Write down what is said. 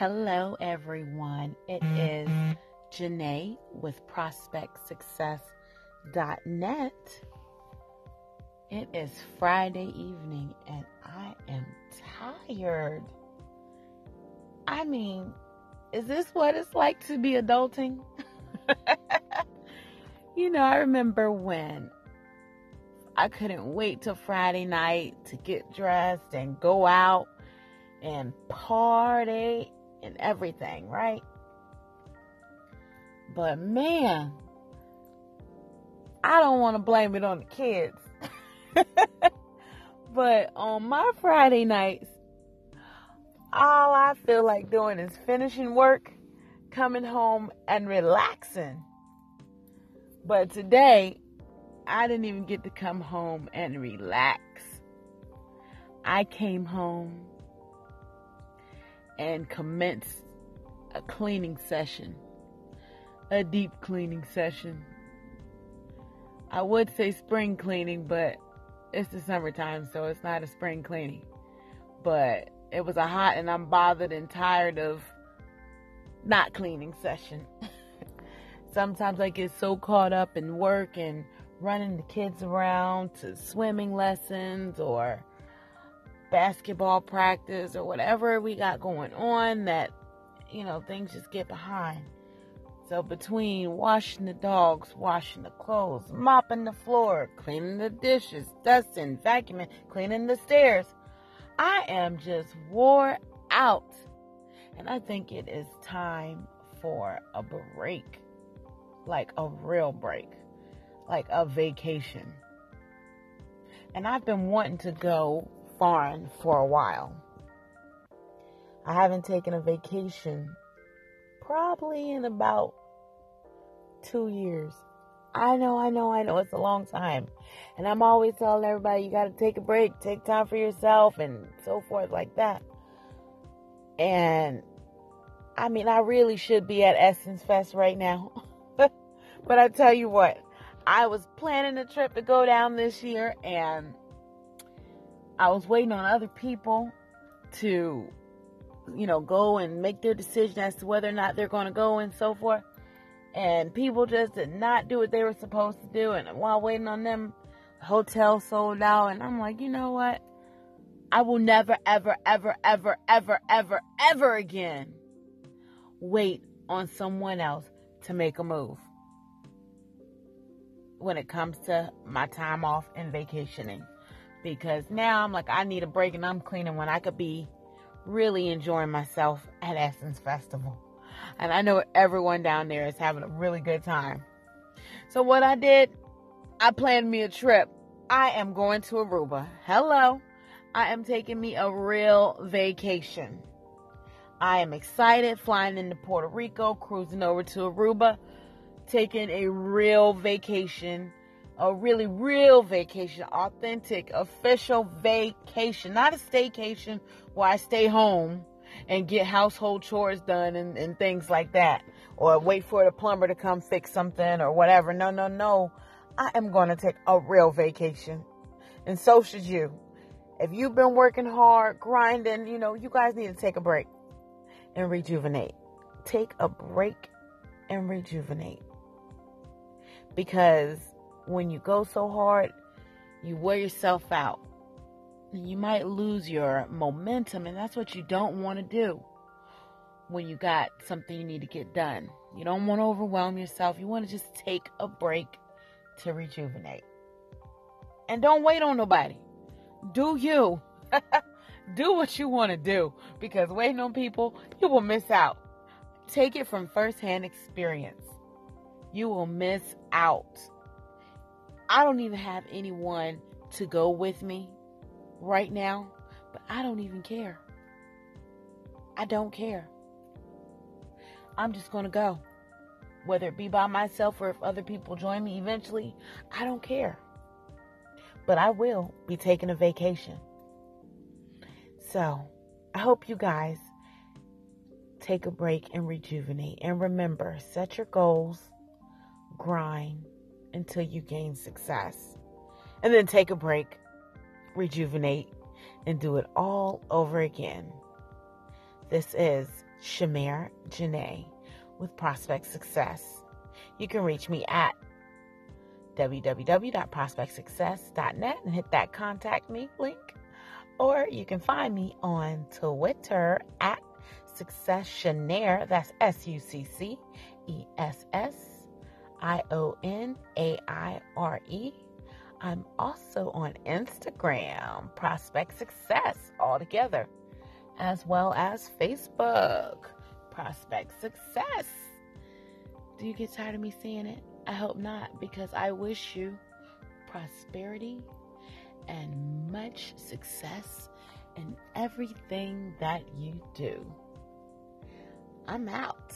Hello, everyone. It is Janae with ProspectSuccess.net. It is Friday evening and I am tired. I mean, is this what it's like to be adulting? you know, I remember when I couldn't wait till Friday night to get dressed and go out and party and everything, right? But man, I don't want to blame it on the kids. but on my Friday nights, all I feel like doing is finishing work, coming home, and relaxing. But today, I didn't even get to come home and relax. I came home and commence a cleaning session, a deep cleaning session. I would say spring cleaning, but it's the summertime, so it's not a spring cleaning. But it was a hot and I'm bothered and tired of not cleaning session. Sometimes I get so caught up in work and running the kids around to swimming lessons or basketball practice or whatever we got going on that, you know, things just get behind. So between washing the dogs, washing the clothes, mopping the floor, cleaning the dishes, dusting, vacuuming, cleaning the stairs, I am just wore out. And I think it is time for a break. Like a real break. Like a vacation. And I've been wanting to go foreign for a while. I haven't taken a vacation probably in about two years. I know, I know, I know. It's a long time. And I'm always telling everybody you got to take a break, take time for yourself, and so forth, like that. And I mean, I really should be at Essence Fest right now. but I tell you what, I was planning a trip to go down this year, and I was waiting on other people to, you know, go and make their decision as to whether or not they're going to go and so forth. And people just did not do what they were supposed to do. And while waiting on them, the hotel sold out. And I'm like, you know what? I will never, ever, ever, ever, ever, ever, ever again wait on someone else to make a move when it comes to my time off and vacationing because now I'm like, I need a break and I'm cleaning when I could be really enjoying myself at Essence Festival. And I know everyone down there is having a really good time. So what I did, I planned me a trip. I am going to Aruba. Hello. I am taking me a real vacation. I am excited flying into Puerto Rico, cruising over to Aruba, taking a real vacation a really real vacation, authentic, official vacation, not a staycation where I stay home and get household chores done and, and things like that, or wait for the plumber to come fix something or whatever. No, no, no. I am going to take a real vacation, and so should you. If you've been working hard, grinding, you know, you guys need to take a break and rejuvenate. Take a break and rejuvenate. Because when you go so hard, you wear yourself out. You might lose your momentum, and that's what you don't want to do when you got something you need to get done. You don't want to overwhelm yourself. You want to just take a break to rejuvenate. And don't wait on nobody. Do you. do what you want to do because waiting on people, you will miss out. Take it from firsthand experience. You will miss out. I don't even have anyone to go with me right now, but I don't even care. I don't care. I'm just going to go. Whether it be by myself or if other people join me eventually, I don't care. But I will be taking a vacation. So, I hope you guys take a break and rejuvenate. And remember, set your goals, grind, until you gain success. And then take a break, rejuvenate, and do it all over again. This is Shamir Janae with Prospect Success. You can reach me at www.prospectsuccess.net and hit that contact me link. Or you can find me on Twitter at Success Successionaire. That's S U C C E S S I O N A I R E. I'm also on Instagram, Prospect Success, all together, as well as Facebook, Prospect Success. Do you get tired of me saying it? I hope not, because I wish you prosperity and much success in everything that you do. I'm out.